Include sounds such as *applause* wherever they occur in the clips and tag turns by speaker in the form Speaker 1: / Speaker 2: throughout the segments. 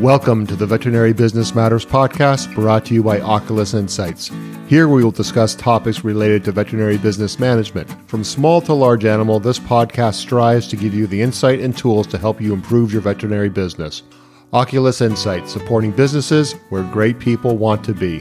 Speaker 1: Welcome to the Veterinary Business Matters podcast brought to you by Oculus Insights. Here we will discuss topics related to veterinary business management. From small to large animal, this podcast strives to give you the insight and tools to help you improve your veterinary business. Oculus Insights, supporting businesses where great people want to be.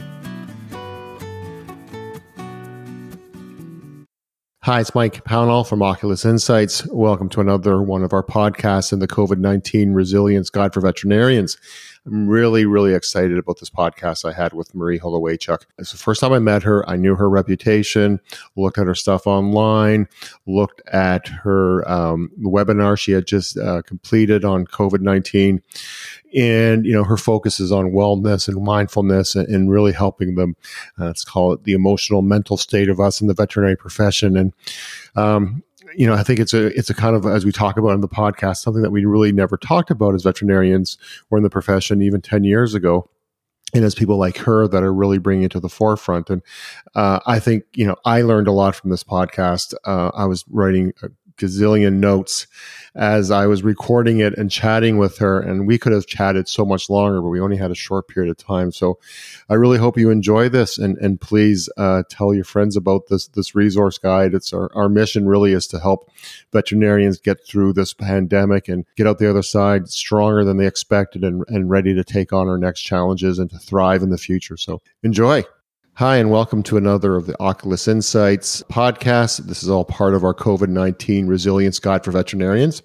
Speaker 1: Hi, it's Mike Pownall from Oculus Insights. Welcome to another one of our podcasts in the COVID 19 Resilience Guide for Veterinarians. I'm really, really excited about this podcast I had with Marie Holowaychuk. It's the first time I met her. I knew her reputation, looked at her stuff online, looked at her um, webinar she had just uh, completed on COVID 19 and you know her focus is on wellness and mindfulness and, and really helping them uh, let's call it the emotional mental state of us in the veterinary profession and um, you know i think it's a it's a kind of as we talk about in the podcast something that we really never talked about as veterinarians or in the profession even 10 years ago and as people like her that are really bringing it to the forefront. And uh, I think, you know, I learned a lot from this podcast. Uh, I was writing a gazillion notes as I was recording it and chatting with her. And we could have chatted so much longer, but we only had a short period of time. So I really hope you enjoy this and, and please uh, tell your friends about this, this resource guide. It's our, our mission really is to help veterinarians get through this pandemic and get out the other side stronger than they expected and, and ready to take on our next challenges and to thrive in the future. So enjoy. Hi, and welcome to another of the Oculus Insights podcast. This is all part of our COVID 19 Resilience Guide for Veterinarians.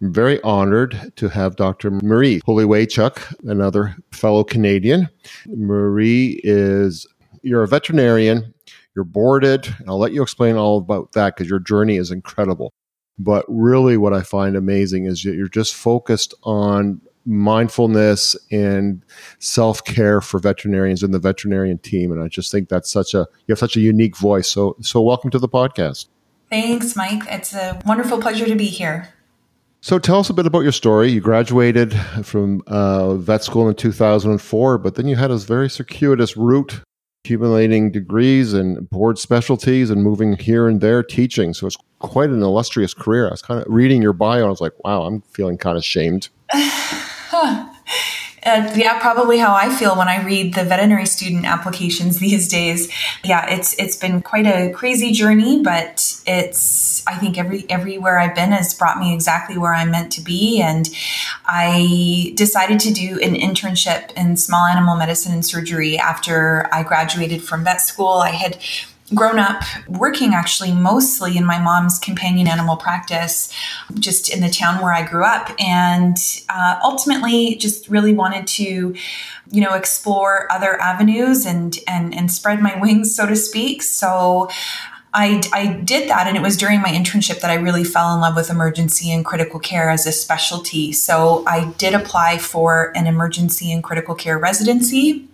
Speaker 1: I'm very honored to have Dr. Marie Holowaychuk, another fellow Canadian. Marie is, you're a veterinarian, you're boarded, I'll let you explain all about that because your journey is incredible. But really, what I find amazing is that you're just focused on mindfulness and self care for veterinarians and the veterinarian team. And I just think that's such a you have such a unique voice. So so welcome to the podcast.
Speaker 2: Thanks, Mike. It's a wonderful pleasure to be here.
Speaker 1: So tell us a bit about your story. You graduated from uh, vet school in 2004, but then you had a very circuitous route, accumulating degrees and board specialties and moving here and there teaching. So it's quite an illustrious career. I was kind of reading your bio and I was like, wow, I'm feeling kind of shamed. *sighs* *laughs* *laughs*
Speaker 2: Huh. Uh, yeah, probably how I feel when I read the veterinary student applications *laughs* these days. Yeah, it's it's been quite a crazy journey, but it's I think every everywhere I've been has brought me exactly where I'm meant to be. And I decided to do an internship in small animal medicine and surgery after I graduated from vet school. I had grown up working actually mostly in my mom's companion animal practice, just in the town where I grew up, and uh, ultimately just really wanted to, you know, explore other avenues and and and spread my *laughs* wings, so to speak. So. I, I did that, and it was during my internship that I really fell in love with emergency and critical care as a specialty. So I did apply for an emergency and critical care residency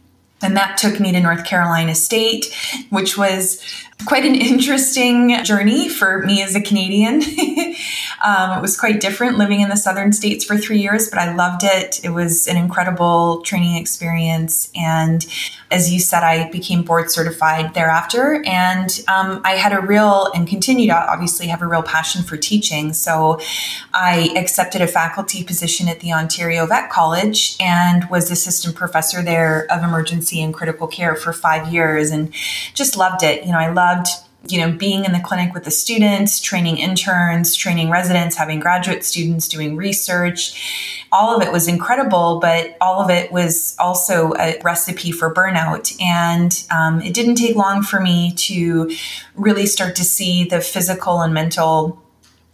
Speaker 2: and that took me to North Carolina State, which was quite an interesting journey for me as a Canadian. *laughs* um, it was quite different living in the southern states for three years, but I loved it. It was an incredible training experience. And as you said, I became board certified thereafter. And um, I had a real and continue to obviously have a real passion for teaching. So I accepted a faculty position at the Ontario Vet College and was assistant professor there of emergency and critical care for five years and just loved it. You know, I loved loved you know being in the clinic with the students training interns training residents having graduate students doing research all of it was incredible but all of it was also a recipe for burnout and um, it didn't take long for me to really start to see the physical and mental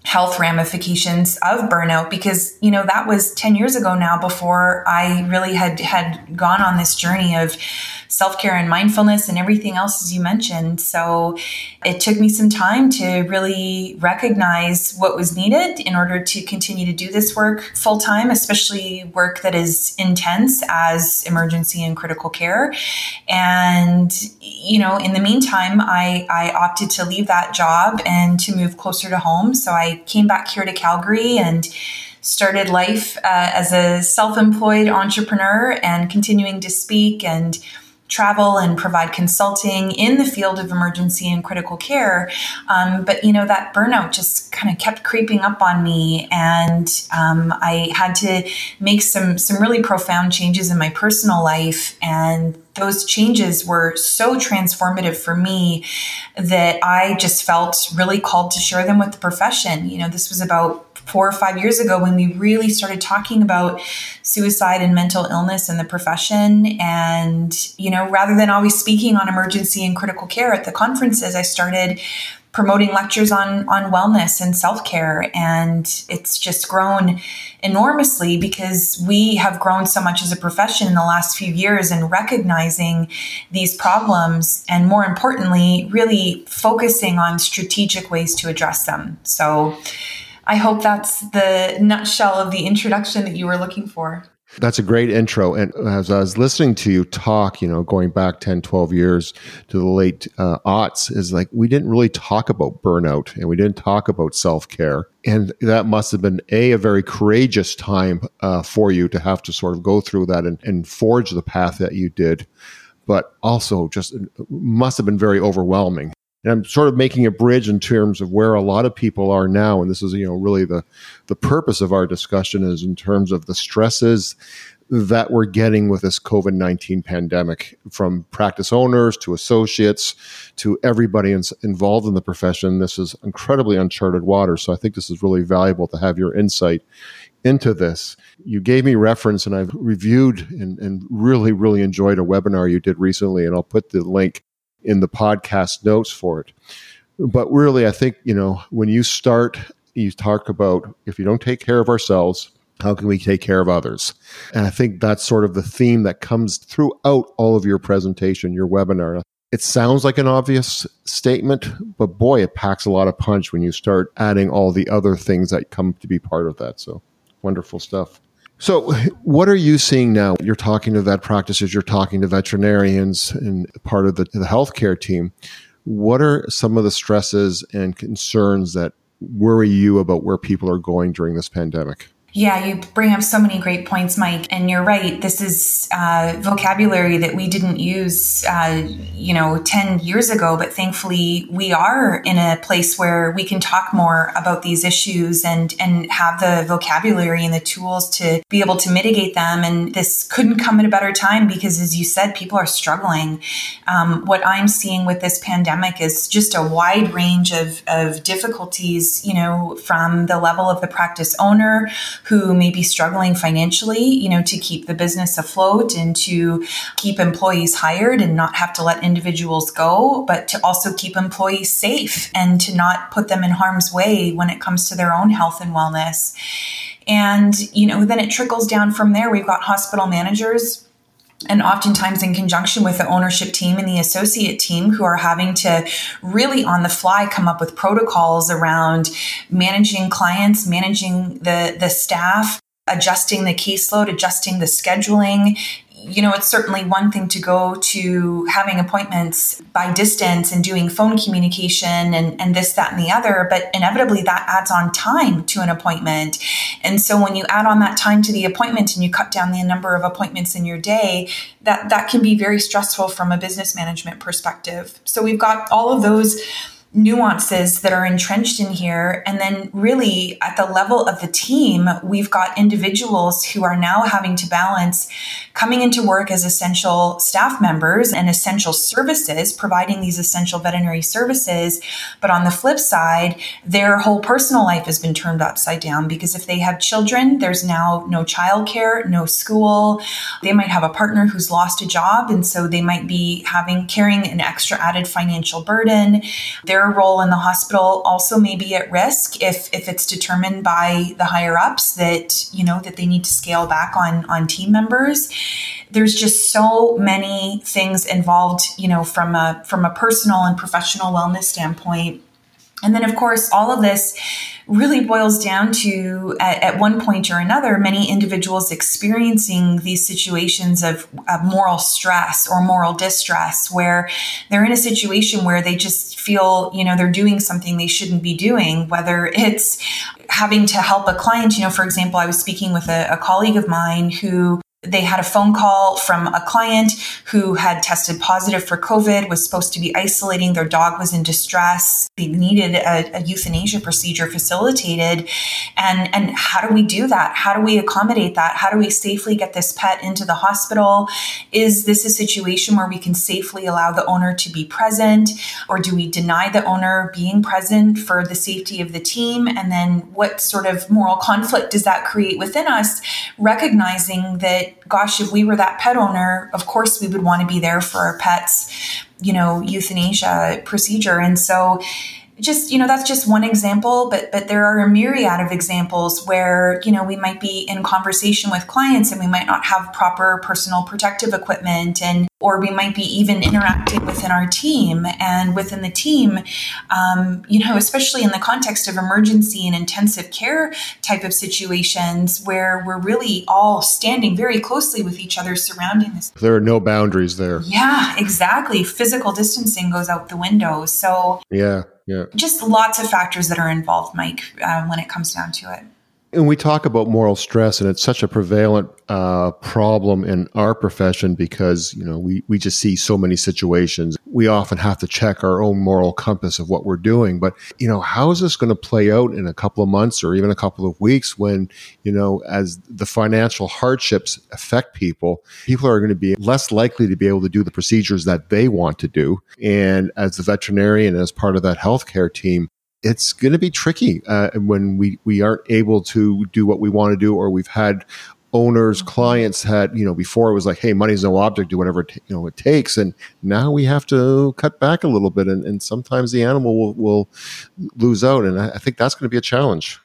Speaker 2: health ramifications of burnout because you know that was 10 years ago now before i really had had gone on this journey of self care and mindfulness and everything else, as you mentioned. So it took me some time to really recognize what was needed in order to continue to do this work full time, especially work that is intense as emergency and critical care. And, you know, in the meantime, I, I opted to leave that job and to move closer to home. So I came back here to Calgary and started life uh, as a self employed entrepreneur and continuing to speak and travel and provide consulting in the field of emergency and critical care. Um, but, you know, that burnout just kind of kept creeping up on me. And um, I had to make some, some really profound changes in my personal life. And those changes were so transformative for me that I just felt really called to share them with the profession. You know, this was about four or five years ago when we really started talking about suicide and mental illness in the profession. And, you know, rather than always speaking on emergency and critical care at the conferences, I started promoting lectures on on wellness and self-care and it's just grown enormously because we have grown so much as a profession in the last few years and recognizing these problems and more importantly really focusing on strategic ways to address them so I hope that's the nutshell of the introduction that you were looking for.
Speaker 1: That's a great intro. And as I was listening to you talk, you know, going back 10, 12 years to the late uh, aughts, is like we didn't really talk about burnout and we didn't talk about self care. And that must have been a, a very courageous time uh, for you to have to sort of go through that and, and forge the path that you did. But also just must have been very overwhelming and I'm sort of making a bridge in terms of where a lot of people are now. And this is, you know, really the, the purpose of our discussion is in terms of the stresses that we're getting with this COVID 19 pandemic from practice owners to associates to everybody in, involved in the profession. This is incredibly uncharted water. So I think this is really valuable to have your insight into this. You gave me reference, and I've reviewed and, and really, really enjoyed a webinar you did recently, and I'll put the link in the podcast notes for it. But really, I think, you know, when you start, you talk about if you don't take care of ourselves, how can we take care of others? And I think that's sort of the theme that comes throughout all of your presentation, your webinar. It sounds like an obvious statement, but boy, it packs a lot of punch when you start adding all the other things that come to be part of that. So wonderful stuff. So, what are you seeing now? You're talking to vet practices, you're talking to veterinarians and part of the, the healthcare team. What are some of the stresses and concerns that worry you about where people are going during this pandemic?
Speaker 2: Yeah, you bring up so many great points, Mike. And you're right. This is uh, vocabulary that we didn't use, uh, you know, 10 years ago. But thankfully, we are in a place where we can talk more about these issues and, and have the vocabulary and the tools to be able to mitigate them. And this couldn't come at a better time because, as you said, people are struggling. Um, what I'm seeing with this pandemic is just a wide range of, of difficulties, you know, from the level of the practice owner who may be struggling financially, you know, to keep the business afloat and to keep employees hired and not have to let individuals go, but to also keep employees safe and to not put them in harm's way when it comes to their own health and wellness. And, you know, then it trickles down from there. We've got hospital managers and oftentimes in conjunction with the ownership team and the associate team who are having to really on the fly come up with protocols around managing clients managing the the staff adjusting the caseload adjusting the scheduling you know, it's certainly one thing to go to having appointments by distance and doing phone communication and, and this, that, and the other, but inevitably that adds on time to an appointment. And so when you add on that time to the appointment and you cut down the number of appointments in your day, that, that can be very stressful from a business management perspective. So we've got all of those nuances that are entrenched in here. And then, really, at the level of the team, we've got individuals who are now having to balance coming into work as essential staff members and essential services, providing these essential veterinary services. But on the flip side, their whole personal life has been turned upside down because if they have children, there's now no childcare, no school. They might have a partner who's lost a job. And so they might be having carrying an extra added financial burden. They're their role in the hospital also may be at risk if if it's determined by the higher ups that you know that they need to scale back on on team members. There's just so many things involved you know from a from a personal and professional wellness standpoint. And then of course all of this really boils down to at, at, one point or another many individuals experiencing these situations of, of, moral stress or moral distress where they're in a situation where they just feel you know they're doing something they shouldn't be doing whether it's having to help a client. You know for example i was speaking with a, a colleague of mine who they had a phone call from a client who had tested positive for COVID, was supposed to be isolating. Their dog was in distress. They needed a, a, euthanasia procedure facilitated. And, and how do we do that? How do we accommodate that? How do we safely get this pet into the hospital? Is this a situation where we can safely allow the owner to be present? Or do we deny the owner being present for the safety of the team? And then what sort of moral conflict does that create within us? Recognizing that gosh, if we were that pet owner, of course we would want to be there for our pets, you know, euthanasia procedure. And so just you know that's just one example but but there are a myriad of examples where you know we might be in conversation with clients and we might not have proper personal protective equipment and or we might be even interacting within our team. And within the team um, you know especially in the context of emergency and intensive care type of situations where we're really all standing very closely with each other surrounding this.
Speaker 1: There are no boundaries there.
Speaker 2: Yeah exactly. Physical distancing goes out the window. So
Speaker 1: yeah yeah.
Speaker 2: Just lots of factors that are involved, Mike, uh, when it comes down to it.
Speaker 1: And we talk about moral stress, and it's such a prevalent uh, problem in our profession because you know we we just see so many situations. We often have to check our own moral compass of what we're doing. But you know, how is this going to play out in a couple of months or even a couple of weeks when you know as the financial hardships affect people, people are going to be less likely to be able to do the procedures that they want to do. And as the veterinarian, as part of that healthcare team, it's going to be tricky uh, when we, we aren't able to do what we want to do, or we've had owners, mm-hmm. clients had, you know, before it was like, hey, money's no object, do whatever it, you know it takes, and now we have to cut back a little bit, and, and sometimes the animal will, will lose out, and I, I think that's going to be a challenge.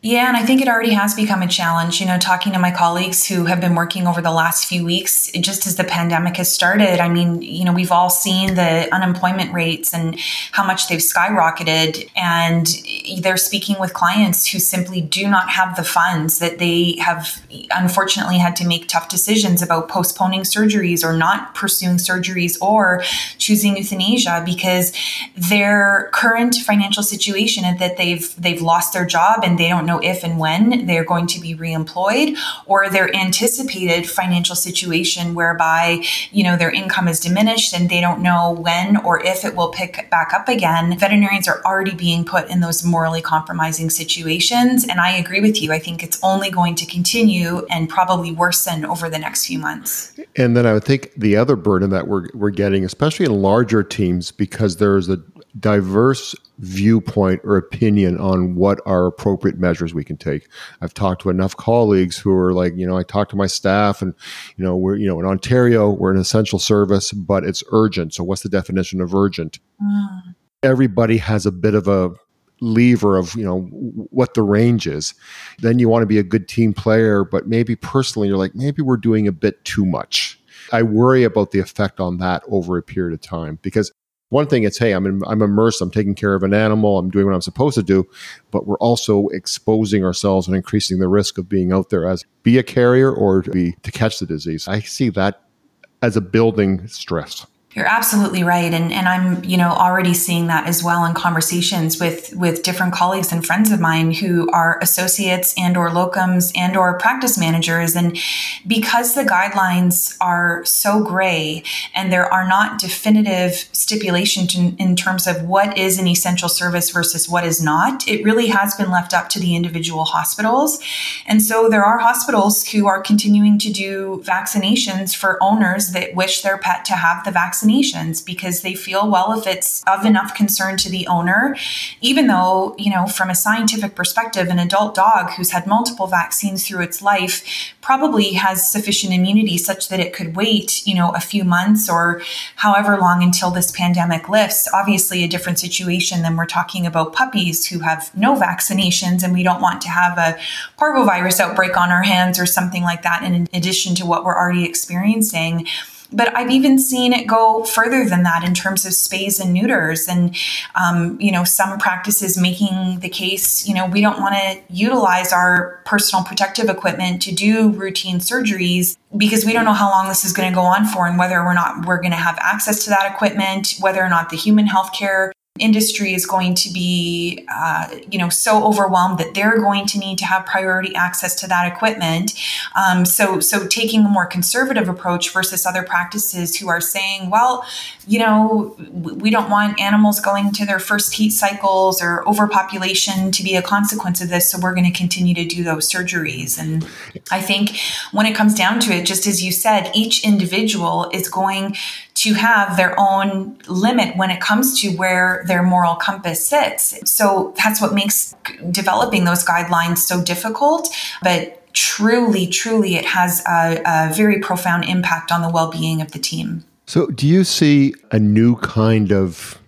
Speaker 2: Yeah, and I think it already has become a challenge. You know, talking to my colleagues who have been working over the last few weeks, just as the pandemic has started, I mean, you know, we've all seen the unemployment rates and how much they've skyrocketed. And they're speaking with clients who simply do not have the funds that they have unfortunately had to make tough decisions about postponing surgeries or not pursuing surgeries or choosing euthanasia because their current financial situation that they've they've lost their job and they don't know if and when they're going to be reemployed or their anticipated financial situation whereby, you know, their income is diminished and they don't know when or if it will pick back up again. Veterinarians are already being put in those morally compromising situations. And I agree with you. I think it's only going to continue and probably worsen over the next few months.
Speaker 1: And then I would think the other burden that we're, we're getting, especially in larger teams, because there's a diverse viewpoint or opinion on what are appropriate measures we can take. I've talked to enough colleagues who are like, you know, I talk to my staff and, you know, we're, you know, in Ontario, we're an essential service, but it's urgent. So what's the definition of urgent? Mm. Everybody has a bit of a lever of, you know, what the range is. Then you want to be a good team player, but maybe personally you're like, maybe we're doing a bit too much. I worry about the effect on that over a period of time because one thing it's hey i'm in, i'm immersed i'm taking care of an animal i'm doing what i'm supposed to do but we're also exposing ourselves and increasing the risk of being out there as be a carrier or to be to catch the disease. I see that as a building stress
Speaker 2: you're absolutely right. And, and I'm, you know, already seeing that as well in conversations with, with different colleagues and friends of mine who are associates and or locums and or practice managers. And because the guidelines are so gray and there are not definitive stipulations in, in terms of what is an essential service versus what is not, it really has been left up to the individual hospitals. And so there are hospitals who are continuing to do vaccinations for owners that wish their pet to have the vaccine vaccinations because they feel, well, if it's of enough concern to the owner, even though, you know, from a scientific perspective, an adult dog who's had multiple vaccines through its life probably has sufficient immunity such that it could wait, you know, a few months or however long until this pandemic lifts. Obviously, a different situation than we're talking about puppies who have no vaccinations and we don't want to have a parvovirus outbreak on our hands or something like that in addition to what we're already experiencing. But I've even seen it go further than that in terms of spays and neuters, and um, you know some practices making the case. You know we don't want to utilize our personal protective equipment to do routine surgeries because we don't know how long this is going to go on for, and whether or not we're going to have access to that equipment, whether or not the human healthcare industry is going to be, uh, you know, so overwhelmed that they're going to need to have priority access to that equipment. Um, so, so taking a more conservative approach versus other practices who are saying, well, you know, we don't want animals going to their first heat cycles or overpopulation to be a consequence of this. So we're going to continue to do those surgeries. And I think when it comes down to it, just as you said, each individual is going to have their own limit when it comes to where their moral compass sits. So that's what makes developing those guidelines so difficult. But truly, truly, it has a, a very profound impact on the well being of the team.
Speaker 1: So, do you see a new kind of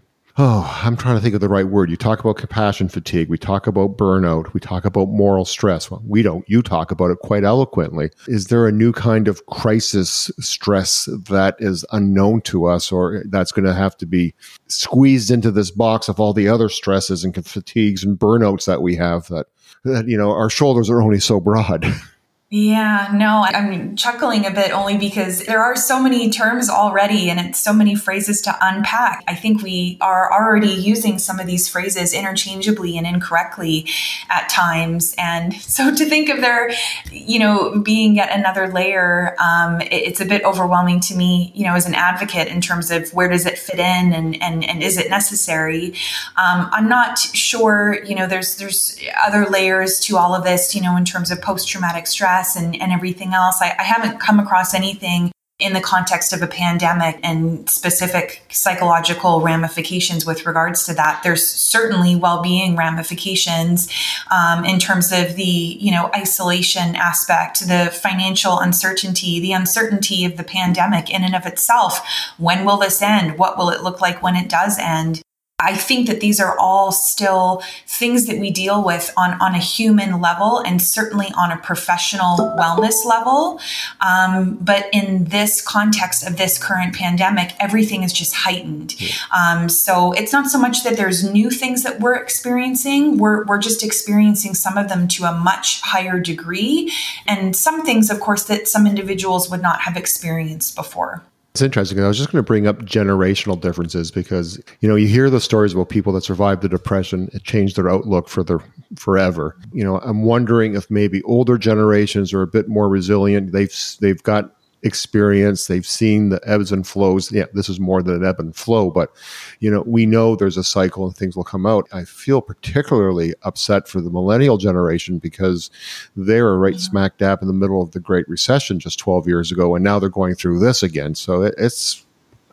Speaker 1: oh, I'm trying to think of the right word. You talk about compassion fatigue. We talk about burnout. We talk about moral stress. Well, we don't. You talk about it quite eloquently. Is there a new kind of crisis stress that is unknown to us, or that's going to have to be squeezed into this box of all the other stresses and fatigues and burnouts that we have that, that you know, our shoulders are only so broad? *laughs*
Speaker 2: Yeah, no, I'm chuckling a bit only because there are so many terms already and it's so many phrases to unpack. I think we are already using some of these phrases interchangeably and incorrectly at times. And so to think of there, you know, being yet another layer, um, it, it's a bit overwhelming to me, you know, as an advocate in terms of where does it fit in and, and, and is it necessary? Um, I'm not sure, you know, there's, there's other layers to all of this, you know, in terms of post traumatic stress stress and, and everything else. I, I haven't come across anything in the context of a pandemic and specific psychological ramifications with regards to that. There's certainly well-being ramifications um, in terms of the you know isolation aspect, the financial uncertainty, the uncertainty of the pandemic in and of itself. When will this end? What will it look like when it does end? I think that these are all still things that we deal with on, on a human level and certainly on a professional wellness level. Um, but in this context of this current pandemic, everything is just heightened. Um, so it's not so much that there's new things that we're experiencing, we're, we're just experiencing some of them to a much higher degree. And some things, of course, that some individuals would not have experienced before.
Speaker 1: It's interesting. I was just going to bring up generational differences because you know you hear the stories about people that survived the depression. It changed their outlook for their forever. You know, I'm wondering if maybe older generations are a bit more resilient. They've they've got experience. They've seen the ebbs and flows. Yeah, this is more than an ebb and flow, but you know, we know there's a cycle and things will come out. I feel particularly upset for the millennial generation because they were right mm-hmm. smack dab in the middle of the Great Recession just 12 years ago, and now they're going through this again. So it, it's,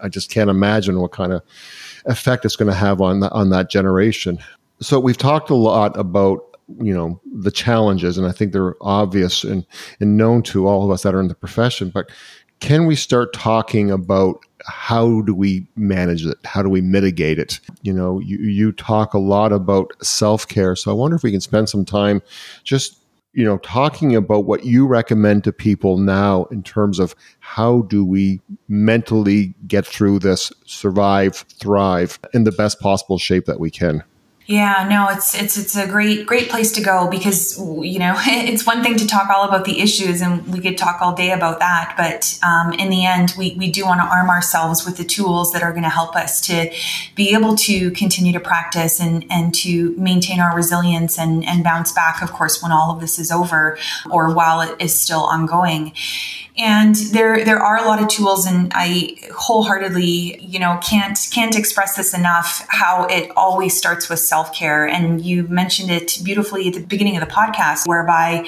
Speaker 1: I just can't imagine what kind of effect it's going to have on the, on that generation. So we've talked a lot about you know the challenges and i think they're obvious and, and known to all of us that are in the profession but can we start talking about how do we manage it? How do we mitigate it? You know you, you talk a lot about self-care so i wonder if we can spend some time just you know talking about what you recommend to people now in terms of how do we mentally get through this survive thrive in the best possible shape that we can
Speaker 2: yeah, no, it's it's it's a great great place to go because you know *laughs* it's one thing to talk all about the issues and we could talk all day about that, but um, in the end, we we do want to arm ourselves with the tools that are going to help us to be able to continue to practice and and to maintain our resilience and and bounce back, of course, when all of this is over or while it is still ongoing and there there are a lot of tools and i wholeheartedly you know can't can't express this enough how it always starts with self-care. And you mentioned it beautifully at the beginning of the podcast whereby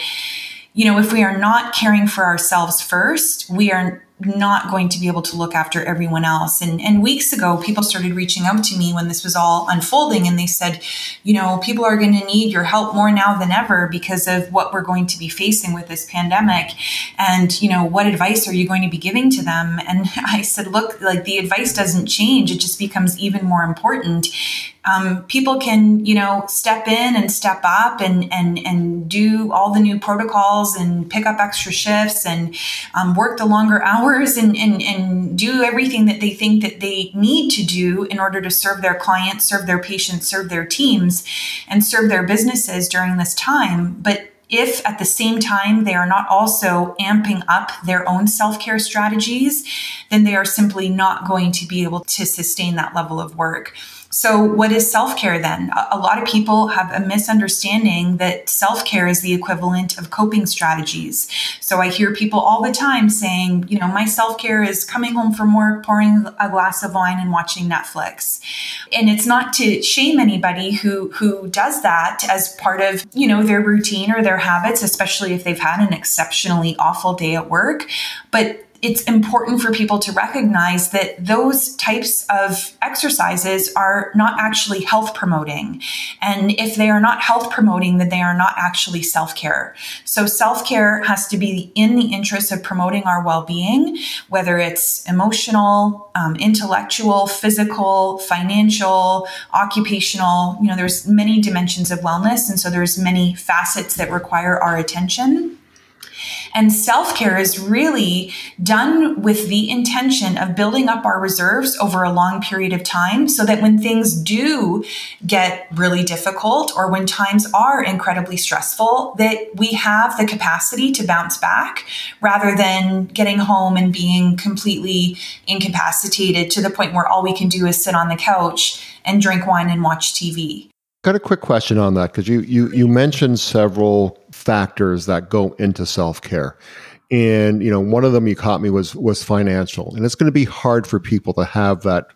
Speaker 2: you know if we are not caring for ourselves first we are not going to be able to look after everyone else. And, and weeks ago, people started reaching out to me when this was all unfolding and they said, you know, people are going to need your help more now than ever because of what we're going to be facing with this pandemic. And, you know, what advice are you going to be giving to them? And *laughs* I said, look, like the advice doesn't change. It just becomes even more important um, people can you know step in and step up and and and do all the new protocols and pick up extra shifts and um, work the longer *laughs* hours and, and and do everything that they think that they need to do in order to serve their clients serve their patients serve their teams and serve their businesses during this time but if at the same time they are not also amping up their own self care strategies, then they are simply not going to be able to sustain that level of work. So, what is self care then? A lot of people have a misunderstanding that self care is the equivalent of coping strategies. So, I hear people all the time saying, you know, my self care is coming home from work, pouring a glass of wine, and watching Netflix. And it's not to shame anybody who who does that as part of you know their routine or their habits, especially if they've had an exceptionally awful day at work. But it's important for people to recognize that those types of exercises are not actually health promoting. And if they are not health promoting, then they are not actually self care. So self care has to be in the interest of promoting our well being, whether it's emotional, um, intellectual, physical, financial, occupational. You know, there's many dimensions of wellness. And so there's many facets that require our attention. And self care is really done with the intention of building up our reserves over a long period of time so that when things do get really difficult or when times are incredibly stressful, that we have the capacity to bounce back rather than getting home and being completely incapacitated to the point where all we can do is sit on the couch and drink wine and watch TV.
Speaker 1: Got a quick question on that because you, you you mentioned several factors that go into self care, and you know one of them you caught me was was financial, and it's going to be hard for people to have that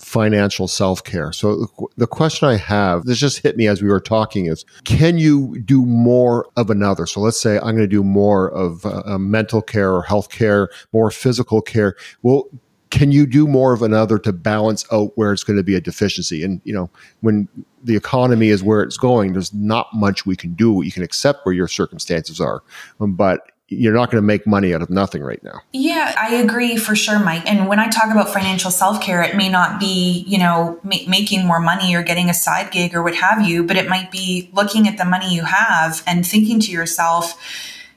Speaker 1: financial self care. So the question I have, this just hit me as we were talking, is can you do more of another? So let's say I'm going to do more of uh, mental care or health care, more physical care. Well, can you do more of another to balance out where it's going to be a deficiency? And you know, when the economy is where it's going, there's not much we can do. You can accept where your circumstances are, um, but you're not going to make money out of nothing right now.
Speaker 2: Yeah, I agree for sure, Mike. And when I talk about financial self care, it may not be, you know, ma- making more money or getting a side gig or what have you, but it might be looking at the money you have and thinking to yourself,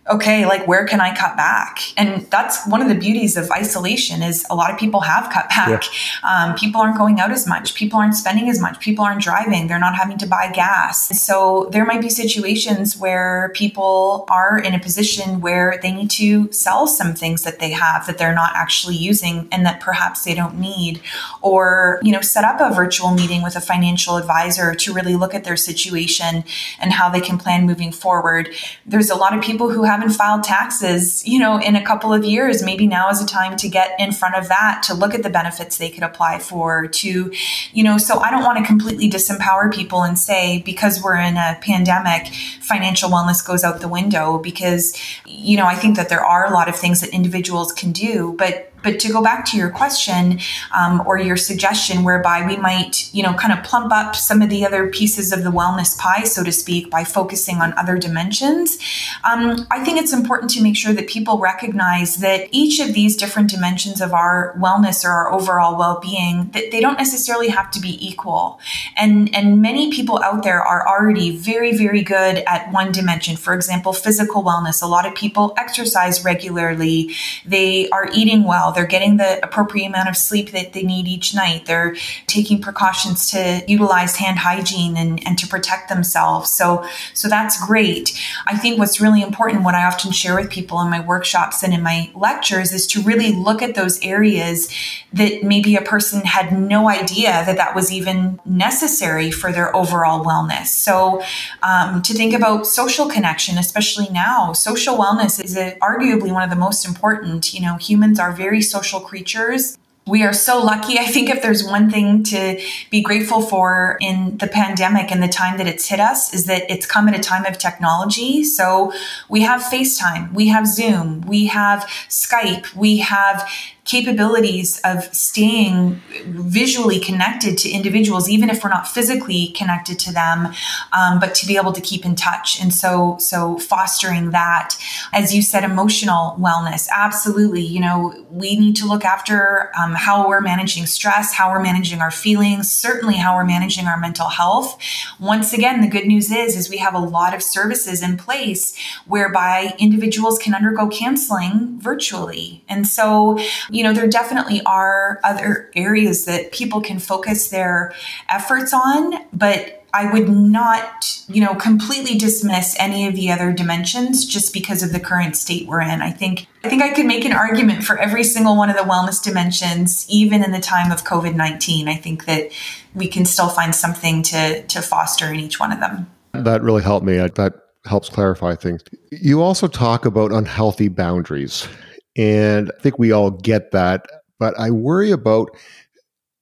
Speaker 2: okay, like where can I cut back? And that's one of the beauties of isolation is a lot of people have cut back. Yeah. Um, people aren't going out as much. People aren't spending as much. People aren't driving. They're not having to buy gas. So there might be situations where people are in a position where they need to sell some things that they have that they're not actually using and that perhaps they don't need or, you know, set up a virtual meeting with a financial advisor to really look at their situation and how they can plan moving forward. There's a lot of people who have haven't filed taxes, you know, in a couple of years, maybe now is a time to get in front of that, to look at the benefits they could apply for, to, you know, so I don't want to completely disempower people and say because we're in a pandemic, financial wellness goes out the window because, you know, I think that there are a lot of things that individuals can do, but but to go back to your question um, or your suggestion, whereby we might, you know, kind of plump up some of the other pieces of the wellness pie, so to speak, by focusing on other dimensions, um, I think it's important to make sure that people recognize that each of these different dimensions of our wellness or our overall well-being, that they don't necessarily have to be equal. And and many people out there are already very, very good at one dimension. For example, physical wellness. A lot of people exercise regularly. They are eating well they're getting the appropriate amount of sleep that they need each night. They're taking precautions to utilize hand hygiene and, and to protect themselves. So, so that's great. I think what's really important, what I often share with people in my workshops and in my lectures is to really look at those areas that maybe a person had no idea that that was even necessary for their overall wellness. So, um, to think about social connection, especially now, social wellness is a, arguably one of the most important. You know, humans are very social creatures. We are so lucky. I think if there's one thing to be grateful for in the pandemic and the time that it's hit us is that it's come at a time of technology. So we have FaceTime, we have Zoom, we have Skype, we have capabilities of staying visually connected to individuals, even if we're not physically connected to them, um, but to be able to keep in touch. And so, so fostering that, as you said, emotional wellness, absolutely. You know, we need to look after um, how we're managing stress, how we're managing our feelings, certainly how we're managing our mental health. Once again, the good news is, is we have a lot of services in place whereby individuals can undergo counseling virtually. And so, you know, there definitely are other areas that people can focus their efforts on, but I would not, you know, completely dismiss any of the other dimensions just because of the current state we're in. I think I think I could make an argument for every single one of the wellness dimensions, even in the time of COVID nineteen. I think that we can still find something to to foster in each one of them.
Speaker 1: That really helped me. That helps clarify things. You also talk about unhealthy boundaries, and I think we all get that. But I worry about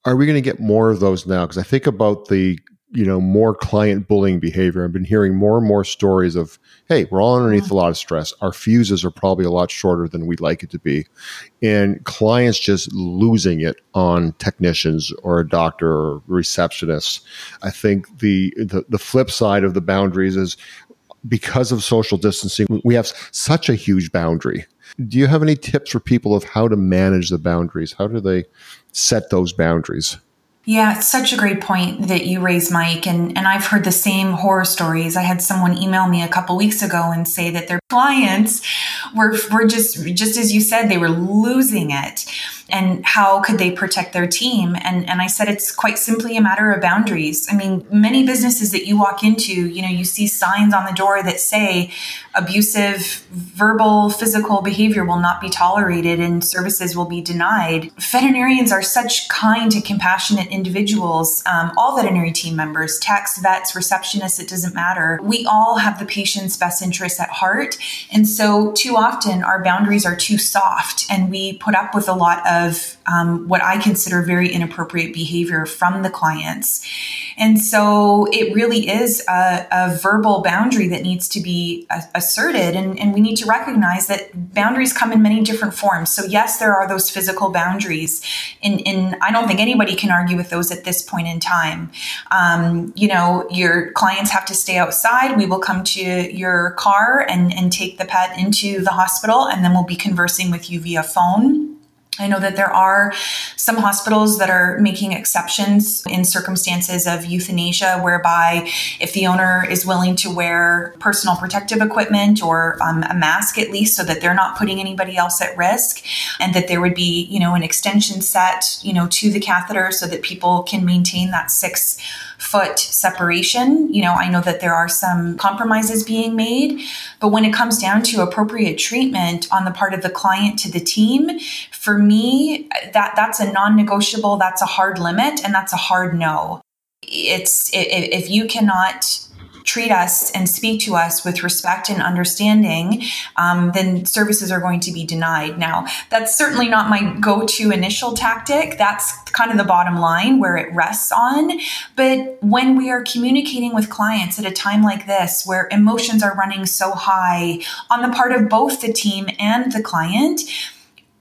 Speaker 1: are we going to get more of those now? Because I think about the you know more client bullying behavior i've been hearing more and more stories of hey we're all underneath mm-hmm. a lot of stress our fuses are probably a lot shorter than we'd like it to be and clients just losing it on technicians or a doctor or receptionists i think the, the the flip side of the boundaries is because of social distancing we have such a huge boundary do you have any tips for people of how to manage the boundaries how do they set those boundaries
Speaker 2: yeah, it's such a great point that you raise, Mike. And, and I've heard the same horror stories. I had someone email me a couple weeks ago and say that their clients were, were just, just as you said, they were losing it and how could they protect their team? And and I said it's quite simply a matter of boundaries. I mean many businesses that you walk into you know you see signs on the door that say abusive verbal physical behavior will not be tolerated and services will be denied. Veterinarians are such kind and compassionate individuals um, all veterinary team members techs vets receptionists it doesn't matter. We all have the patient's best interests at heart. And so too often our boundaries are too soft and we put up with a lot of of um, what I consider very inappropriate behavior from the clients. And so it really is a, a verbal boundary that needs to be asserted. And, and, we need to recognize that boundaries come in many different forms. So, yes, there are those physical boundaries. And, and I don't think anybody can argue with those at this point in time. Um, you know, your clients have to stay outside. We will come to your car and, and take the pet into the hospital, and then we'll be conversing with you via phone. I know that there are some hospitals that are making exceptions in circumstances of euthanasia, whereby if the owner is willing to wear personal protective equipment or um, a mask at least, so that they're not putting anybody else at risk, and that there would be, you know, an extension set, you know, to the catheter so that people can maintain that six foot separation. You know, I know that there are some compromises being made, but when it comes down to appropriate treatment on the part of the client to the team, for me, that that's a non-negotiable, that's a hard limit and that's a hard no. It's if you cannot treat us and speak to us with respect and understanding, um, then services are going to be denied. Now, that's certainly not my go to initial tactic. That's kind of the bottom line where it rests on. But when we are communicating with clients at a time like this, where emotions are running so high on the part of both the team and the client,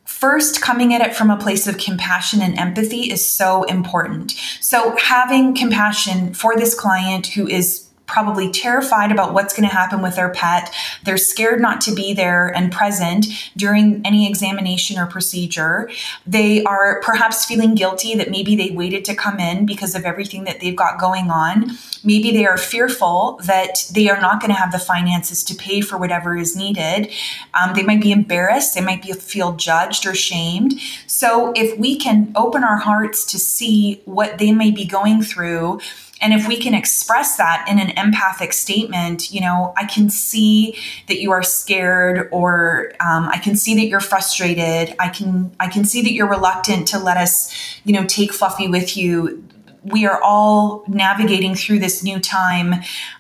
Speaker 2: first coming at it from a place of compassion and empathy is so important. So having compassion for this client who is probably terrified about what's going to happen with their pet. They're scared not to be there and present during any examination or procedure. They are perhaps feeling guilty that maybe they waited to come in because of everything that they've got going on. Maybe they are fearful that they are not going to have the finances to pay for whatever is needed. Um, they might be embarrassed. They might be feel judged or shamed. So if we can open our hearts to see what they may be going through, and if we can express that in an empathic statement, you know, I can see that you are scared, or um, I can see that you're frustrated. I can I can see that you're reluctant to let us, you know, take Fluffy with you we are all navigating through this new time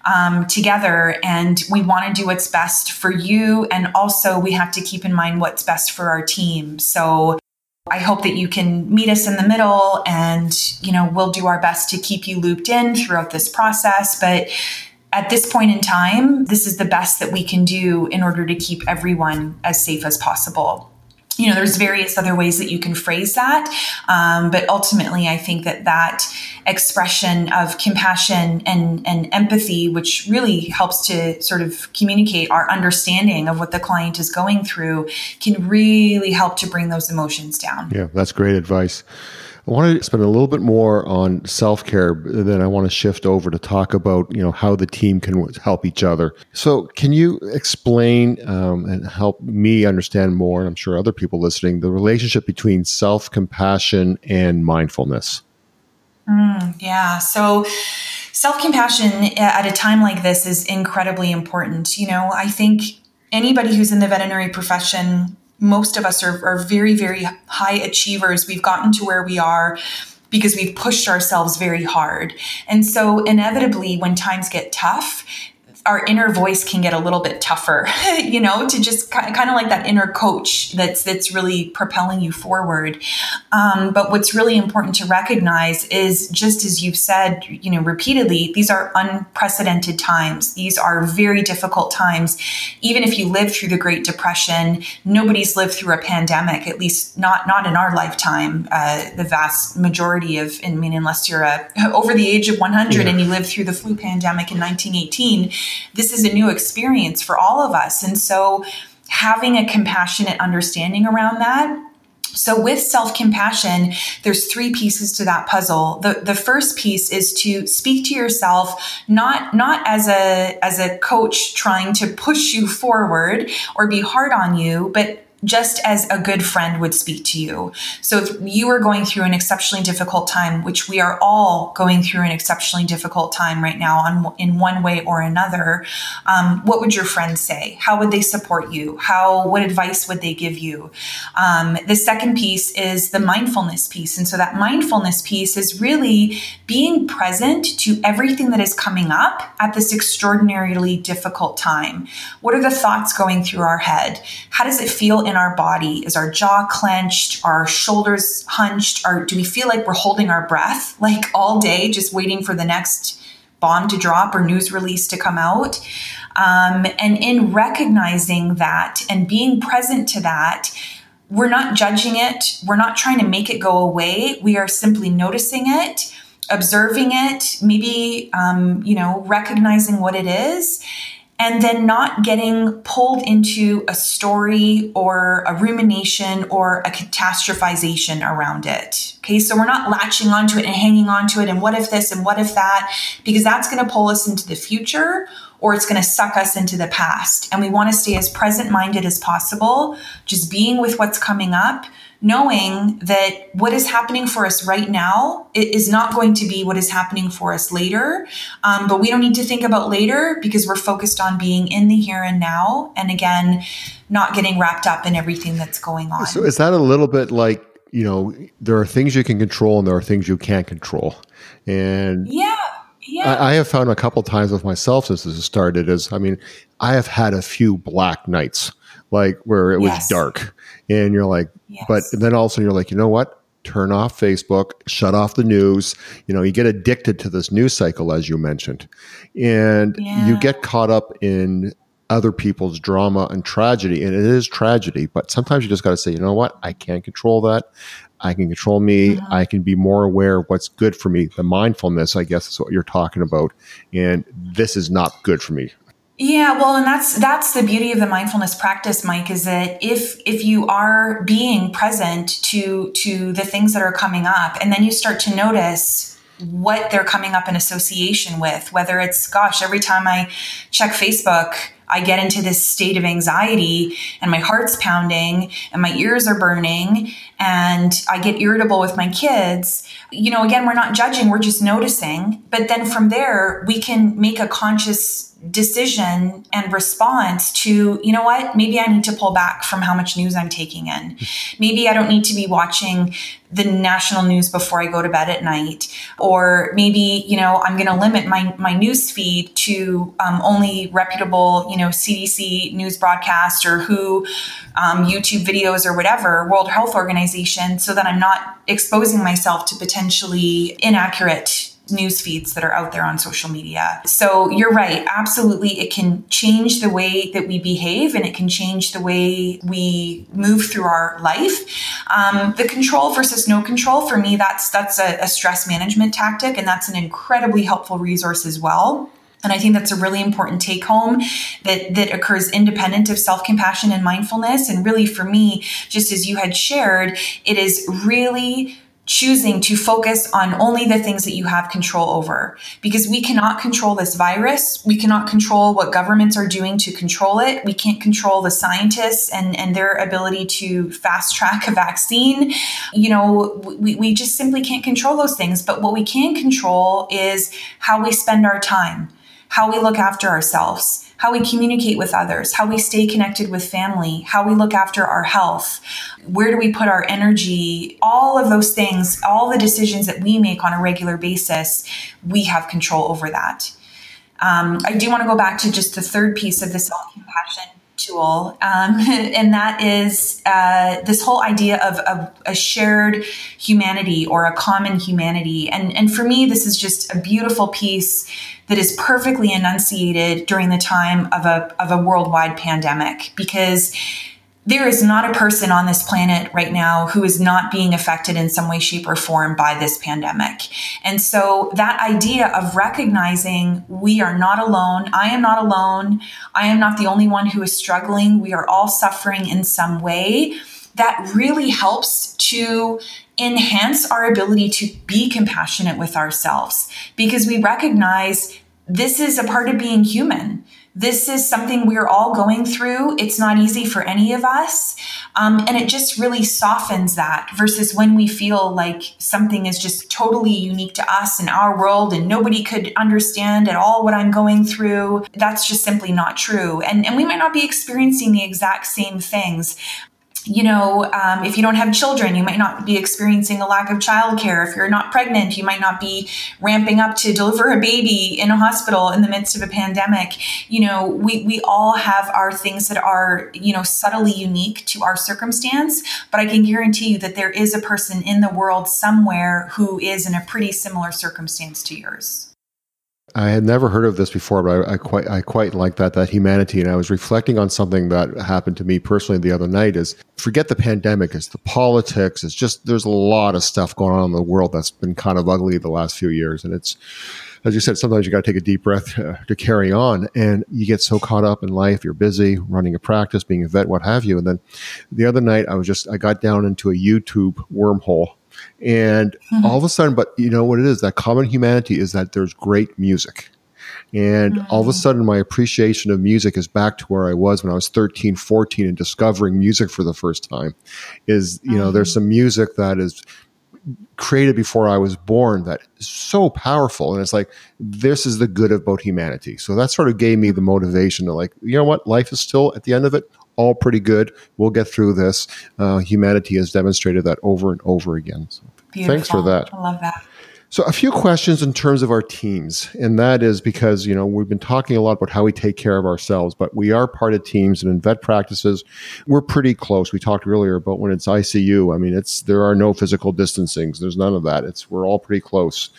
Speaker 2: um, together and we want to do what's best for you and also we have to keep in mind what's best for our team so I hope that you can meet us in the middle and, you know, we'll do our best to keep you looped in throughout this process. But at this point in time, this is the best that we can do in order to keep everyone as safe as possible you know there's various other ways that you can phrase that. Um, but ultimately i think that that expression of compassion and, and empathy which really helps to sort of communicate our understanding of what the client is going through can really help to bring those emotions down.
Speaker 1: Yeah that's great advice I want to spend a little bit more on self care, then I want to shift over to talk about you know how the team can help each other. So, can you explain um, and help me understand more, and I'm sure other people listening, the relationship between self compassion and mindfulness?
Speaker 2: Mm, yeah. So self compassion at a time like this is incredibly important. You know, I think anybody who's in the veterinary profession, most of us are, are very, very high achievers. We've gotten to where we are because we've pushed ourselves very hard. And so, inevitably, when times get tough, our inner voice can get a little bit tougher, *laughs* you know, to just kind of like that inner coach that's that's really propelling you forward. Um, but what's really important to recognize is just as you've said, you know, repeatedly, these are unprecedented times. These are very difficult times. Even if you lived through the Great Depression, nobody's lived through a pandemic, at least not not in our lifetime. Uh, the vast majority of, I mean, unless you're a, *laughs* over the age of 100 yeah. and you lived through the flu pandemic in 1918 this is a new experience for all of us. And so having a compassionate understanding around that so with self-compassion, there's three pieces to that puzzle. The the first piece is to speak to yourself not not as a as a coach trying to push you forward or be hard on you, but just as a good friend would speak to you. So if you are going through an exceptionally difficult time, which we are all going through an exceptionally difficult time right now on, in one way or another, um, what would your friends say? How would they support you? How, what advice would they give you? Um, the second piece is the mindfulness piece. And so that mindfulness piece is really being present to everything that is coming up at this extraordinarily difficult time. What are the thoughts going through our head? How does it feel in our body? Is our jaw clenched? Our shoulders hunched? Or do we feel like we're holding our breath *laughs* like all day, just waiting for the next bomb to drop or news release to come out? Um, and in recognizing that and being present to that, we're not judging it. We're not trying to make it go away. We are simply noticing it, observing it, maybe, um, you know, recognizing what it is and then not getting pulled into a story or a rumination or a catastrophization around it. Okay, so we're not latching onto it and hanging onto it and what if this and what if that, because that's going to pull us into the future or it's going to suck us into the past. And we want to stay as present minded as possible, just being with what's coming up knowing that what is happening for us right now is not going to be what is happening for us later. Um, but we don't need to think about later because we're focused on being in the here and now. And again, not getting wrapped up in everything that's going on.
Speaker 1: So is that a little bit like, you know, there are things you can control and there are things you can't control. And
Speaker 2: yeah. Yeah.
Speaker 1: I, I have found a couple times with myself since this has started is, I mean, I have had a few black nights like where it was yes. dark. And you're like yes. but then also you're like you know what? Turn off facebook shut off the news. You know you get addicted to this news cycle as you mentioned. And yeah. you get caught up in other people's drama and tragedy. And it is tragedy but sometimes you just got to say you know what? I can't control that. I can control me. Mm-hmm. i can be more aware of what's good for me. The mindfulness i guess is what you're talking about. And this is not good for me
Speaker 2: yeah, well, and that's that's the beauty of the mindfulness practice, Mike, is that if if you are being present to to the things that are coming up, and then you start to notice what they're coming up in association with, whether it's gosh, every time I check Facebook, I get into this state of anxiety and my heart's pounding and my ears are burning and I get irritable with my kids. You know, again, we're not judging, we're just noticing. But then from there, we can make a conscious decision and response to, you know what, maybe I need to pull back from how much news I'm taking in. Maybe I don't need to be watching the national news before I go to bed at night. Or maybe, you know, I'm going to limit my, my news feed to um, only reputable, you know, CDC news broadcast or WHO um, YouTube videos or whatever, World Health Organization, so that I'm not exposing myself to potentially inaccurate news feeds that are out there on social media. So you're right. Absolutely. It can change the way that we behave and it can change the way we move through our life. Um, the control versus no control for me, that's, that's a, a stress management tactic. And that's an incredibly helpful resource as well. And I think that's a really important take home that, that occurs independent of self compassion and mindfulness. And really, for me, just as you had shared, it is really choosing to focus on only the things that you have control over because we cannot control this virus. We cannot control what governments are doing to control it. We can't control the scientists and, and their ability to fast track a vaccine. You know, we, we just simply can't control those things. But what we can control is how we spend our time, how we look after ourselves how we communicate with others, how we stay connected with family, how we look after our health, where do we put our energy, all of those things, all the decisions that we make on a regular basis, we have control over that. Um, I do want to go back to just the third piece of self compassion tool, um, *laughs* and that is uh, this whole idea of, of, a shared humanity or a common humanity. And, and for me, this is just a beautiful piece that is perfectly enunciated during the time of a, of a worldwide pandemic because there is not a person on this planet right now who is not being affected in some way, shape, or form by this pandemic. And so that idea of recognizing we are not alone, I am not alone, I am not the only one who is struggling, we are all suffering in some way, that really helps to enhance our ability to be compassionate with ourselves because we recognize this is a part of being human this is something we're all going through. It's not easy for any of us. Um, and it just really softens that versus when we feel like something is just totally unique to us and our world and nobody could understand at all what I'm going through. That's just simply not true. And, and we might not be experiencing the exact same things, you know, um, if you don't have children, you might not be experiencing a lack of childcare. If you're not pregnant, you might not be ramping up to deliver a baby in a hospital in the midst of a pandemic. You know, we, we all have our things that are, you know, subtly unique to our circumstance. But I can guarantee you that there is a person in the world somewhere who is in a pretty similar circumstance to yours.
Speaker 1: I had never heard of this before, but I, I, quite I quite like that that humanity. And I was reflecting on something that happened to me personally the other night. Is forget the pandemic, it's the politics. It's just there's a lot of stuff going on in the world that's been kind of ugly the last few years, and it's as you said, sometimes you got to take a deep breath to, to carry on, and you get so caught up in life. You're busy running a practice, being a vet, what have you. And then the other night, I was just I got down into a YouTube wormhole and mm-hmm. all of a sudden, but you know what it is? That common humanity is that there's great music. And mm-hmm. all of a sudden, my appreciation of music is back to where I was when I was 13, 14 and discovering music for the first time. Is, you mm-hmm. know, there's mm-hmm. some music that is created before I was born that is so powerful. And it's like, this is the good about humanity. So that sort of gave me the motivation to like, you know what? Life is still at the end of it all pretty good. We'll get through this. Uh, humanity has demonstrated that over and over again. So thanks for that.
Speaker 2: I love that.
Speaker 1: So a few questions in terms of our teams, and that is because you know we've been talking a lot about how we take care of ourselves, but we are part of teams, and in vet practices, we're pretty close. We talked earlier about when it's ICU. I mean, it's there are no physical distancings. There's none of that. It's we're all pretty close.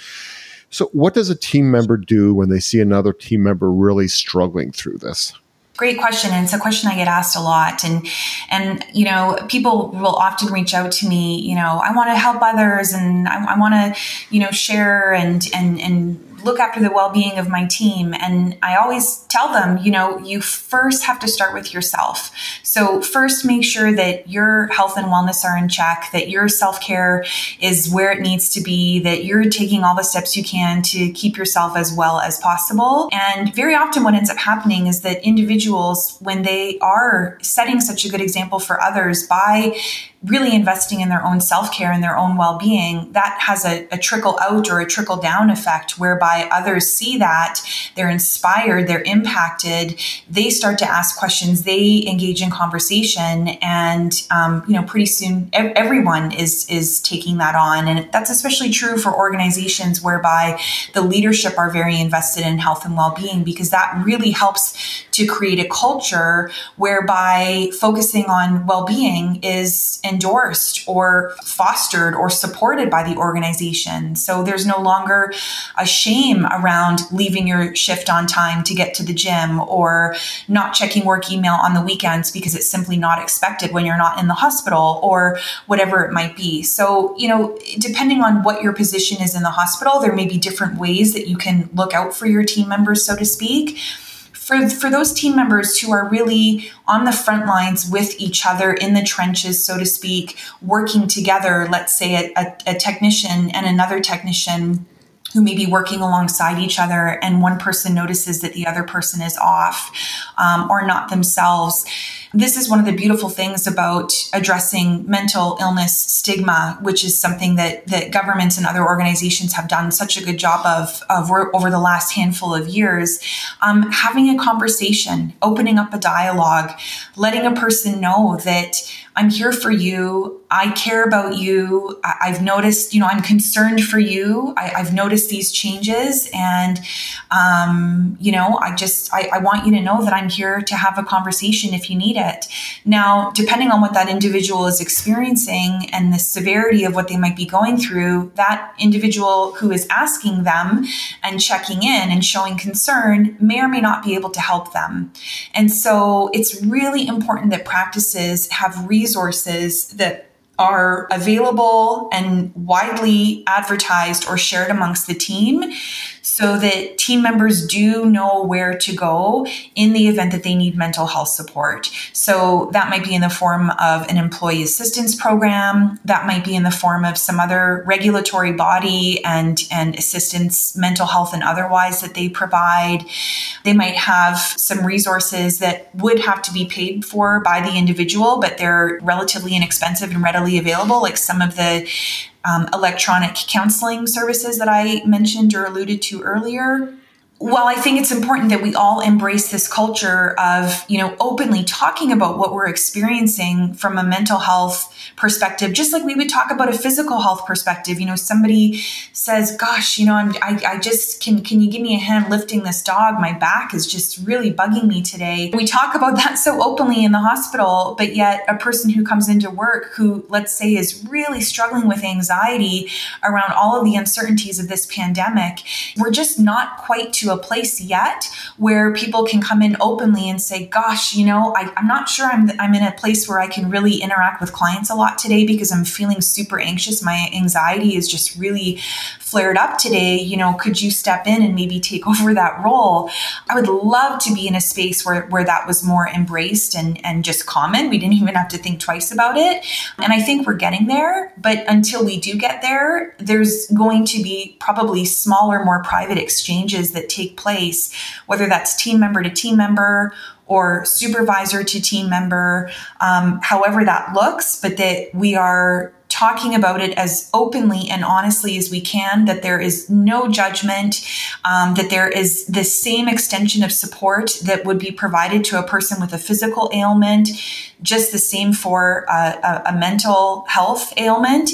Speaker 1: So, what does a team member do when they see another team member really struggling through this?
Speaker 2: Great question and it's a question i get asked a lot and and you know people will often reach out to me you know i want to help others and i, I want to you know share and and and look after the well-being of my team. And i always tell them you know you first have to start with yourself. So first make sure that your health and wellness are in check that your self-care is where it needs to be that you're taking all the steps you can to keep yourself as well as possible. And very often what ends up happening is that individuals when they are setting such a good example for others by really investing in their own self care and their own well being, that has a, a, trickle out or a trickle down effect whereby others see that, they're inspired, they're impacted, they start to ask questions, they engage in conversation, and um, you know, pretty soon ev- everyone is is taking that on, and that's especially true for organizations whereby the leadership are very invested in health and well being because that really helps to create a culture whereby focusing on well being is endorsed or fostered or supported by the organization. So there's no longer a shame around leaving your shift on time to get to the gym or not checking work email on the weekends because it's simply not expected when you're not in the hospital or whatever it might be. So, you know, depending on what your position is in the hospital, there may be different ways that you can look out for your team members, so to speak for, for those team members who are really on the front lines with each other in the trenches, so to speak, working together, let's say a, a, a technician and another technician who may be working alongside each other and one person notices that the other person is off um, or not themselves this is one of the beautiful things about addressing mental illness stigma, which is something that, that governments and other organizations have done such a good job of, of over the last handful of years. Um, having a conversation, opening up a dialogue, letting a person know that I'm here for you. I care about you. I- have noticed, you know, I'm concerned for you. I- have noticed these changes. And, um, you know, I just, I-, I want you to know that I'm here to have a conversation if you need it. Now, depending on what that individual is experiencing and the severity of what they might be going through, that individual who is asking them and checking in and showing concern may or may not be able to help them. And so it's really important that practices have resources that are available and widely advertised or shared amongst the team so that team members do know where to go in the event that they need mental health support. So that might be in the form of an employee assistance program, that might be in the form of some other regulatory body and, and assistance, mental health and otherwise that they provide. They might have some resources that would have to be paid for by the individual, but they're relatively inexpensive and readily available, like some of the um, electronic counseling services that I mentioned or alluded to earlier well, I think it's important that we all embrace this culture of, you know, openly talking about what we're experiencing from a mental health perspective, just like we would talk about a physical health perspective. You know, somebody says, gosh, you know, I'm, I, I just can, can you give me a hand lifting this dog? My back is just really bugging me today. We talk about that so openly in the hospital, but yet a person who comes into work who, let's say, is really struggling with anxiety around all of the uncertainties of this pandemic, we're just not quite to a place yet where people can come in openly and say, gosh, you know, I, am not sure I'm, I'm in a place where I can really interact with clients a lot today because I'm feeling super anxious. My anxiety is just really flared up today. You know, could you step in and maybe take *laughs* over that role? I would love to be in a space where, where that was more embraced and, and just common. We didn't even have to think twice about it. And I think we're getting there. But until we do get there, there's going to be probably smaller, more private exchanges that take take place, whether that's team member to team member or supervisor to team member, um, however that looks, but that we are talking about it as openly and honestly as we can, that there is no judgment, um, that there is the same extension of support that would be provided to a person with a physical ailment, just the same for a, a, a mental health ailment.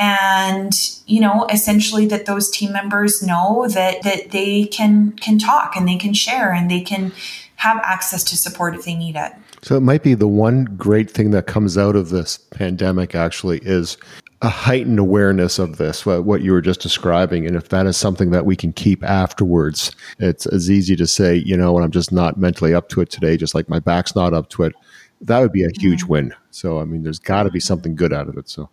Speaker 2: And, you know, essentially that those team members know that, that they can, can talk and they can share and they can have access to support if they need it.
Speaker 1: So it might be the one great thing that comes out of this pandemic actually is a heightened awareness of this, what you were just describing. And if that is something that we can keep afterwards, it's as easy to say, you know, when I'm just not mentally up to it today, just like my back's not up to it, that would be a huge mm-hmm. win. So, I mean, there's got to be something good out of it. So,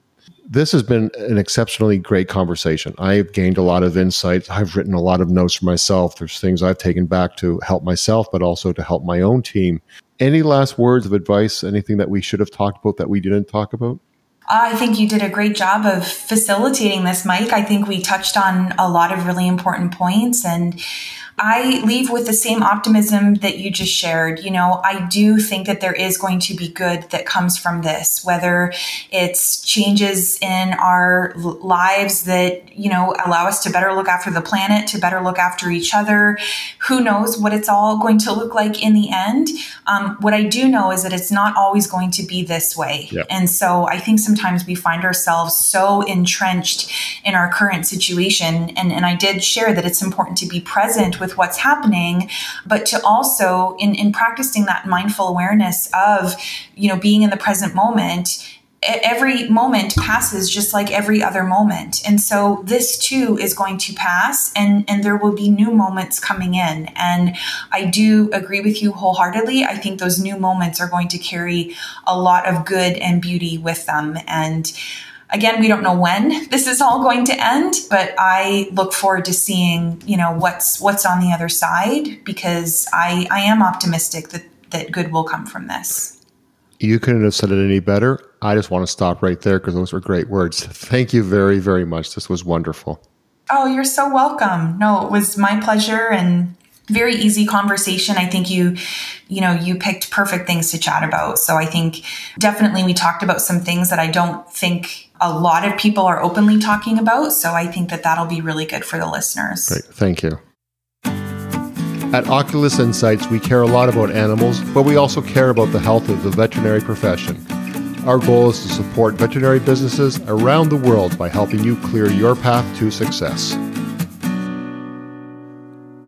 Speaker 1: this has been an exceptionally great conversation. I've gained a lot of insights. I've written a lot of notes for myself. There's things I've taken back to help myself, but also to help my own team. Any last words of advice? Anything that we should have talked about that we didn't talk about?
Speaker 2: I think you did a great job of facilitating this, Mike. I think we touched on a lot of really important points and I leave with the same optimism that you just shared. You know, I do think that there is going to be good that comes from this, whether it's changes in our lives that, you know, allow us to better look after the planet, to better look after each other. Who knows what it's all going to look like in the end? Um, what I do know is that it's not always going to be this way. Yep. And so I think sometimes we find ourselves so entrenched in our current situation. And, and I did share that it's important to be present with what's happening, but to also in, in practicing that mindful awareness of, you know, being in the present moment every moment passes just like every other moment. And so this too is going to pass and and there will be new moments coming in. And i do agree with you wholeheartedly. I think those new moments are going to carry a lot of good and beauty with them. And again, we don't know when this is all going to end, but I look forward to seeing, you know, what's what's on the other side because I I am optimistic that that good will come from this.
Speaker 1: You couldn't have said it any better. I just want to stop right there because those were great words. Thank you very, very much. This was wonderful.
Speaker 2: Oh, you're so welcome. No, it was my pleasure and very easy conversation. I think you, you know, you picked perfect things to chat about. So I think definitely we talked about some things that I don't think a lot of people are openly talking about. So I think that that'll be really good for the listeners.
Speaker 1: Great. Thank you. At Oculus Insights, we care a lot about animals, but we also care about the health of the veterinary profession. Our goal is to support veterinary businesses around the world by helping you clear your path to success.